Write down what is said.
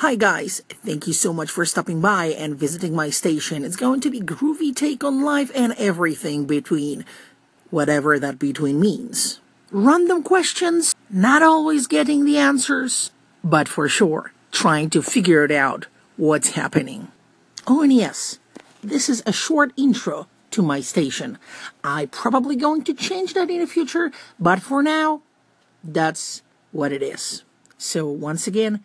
Hi guys, thank you so much for stopping by and visiting my station. It's going to be groovy take on life and everything between, whatever that between means. Random questions, not always getting the answers, but for sure, trying to figure it out what's happening. Oh, and yes, this is a short intro to my station. I'm probably going to change that in the future, but for now, that's what it is. So once again,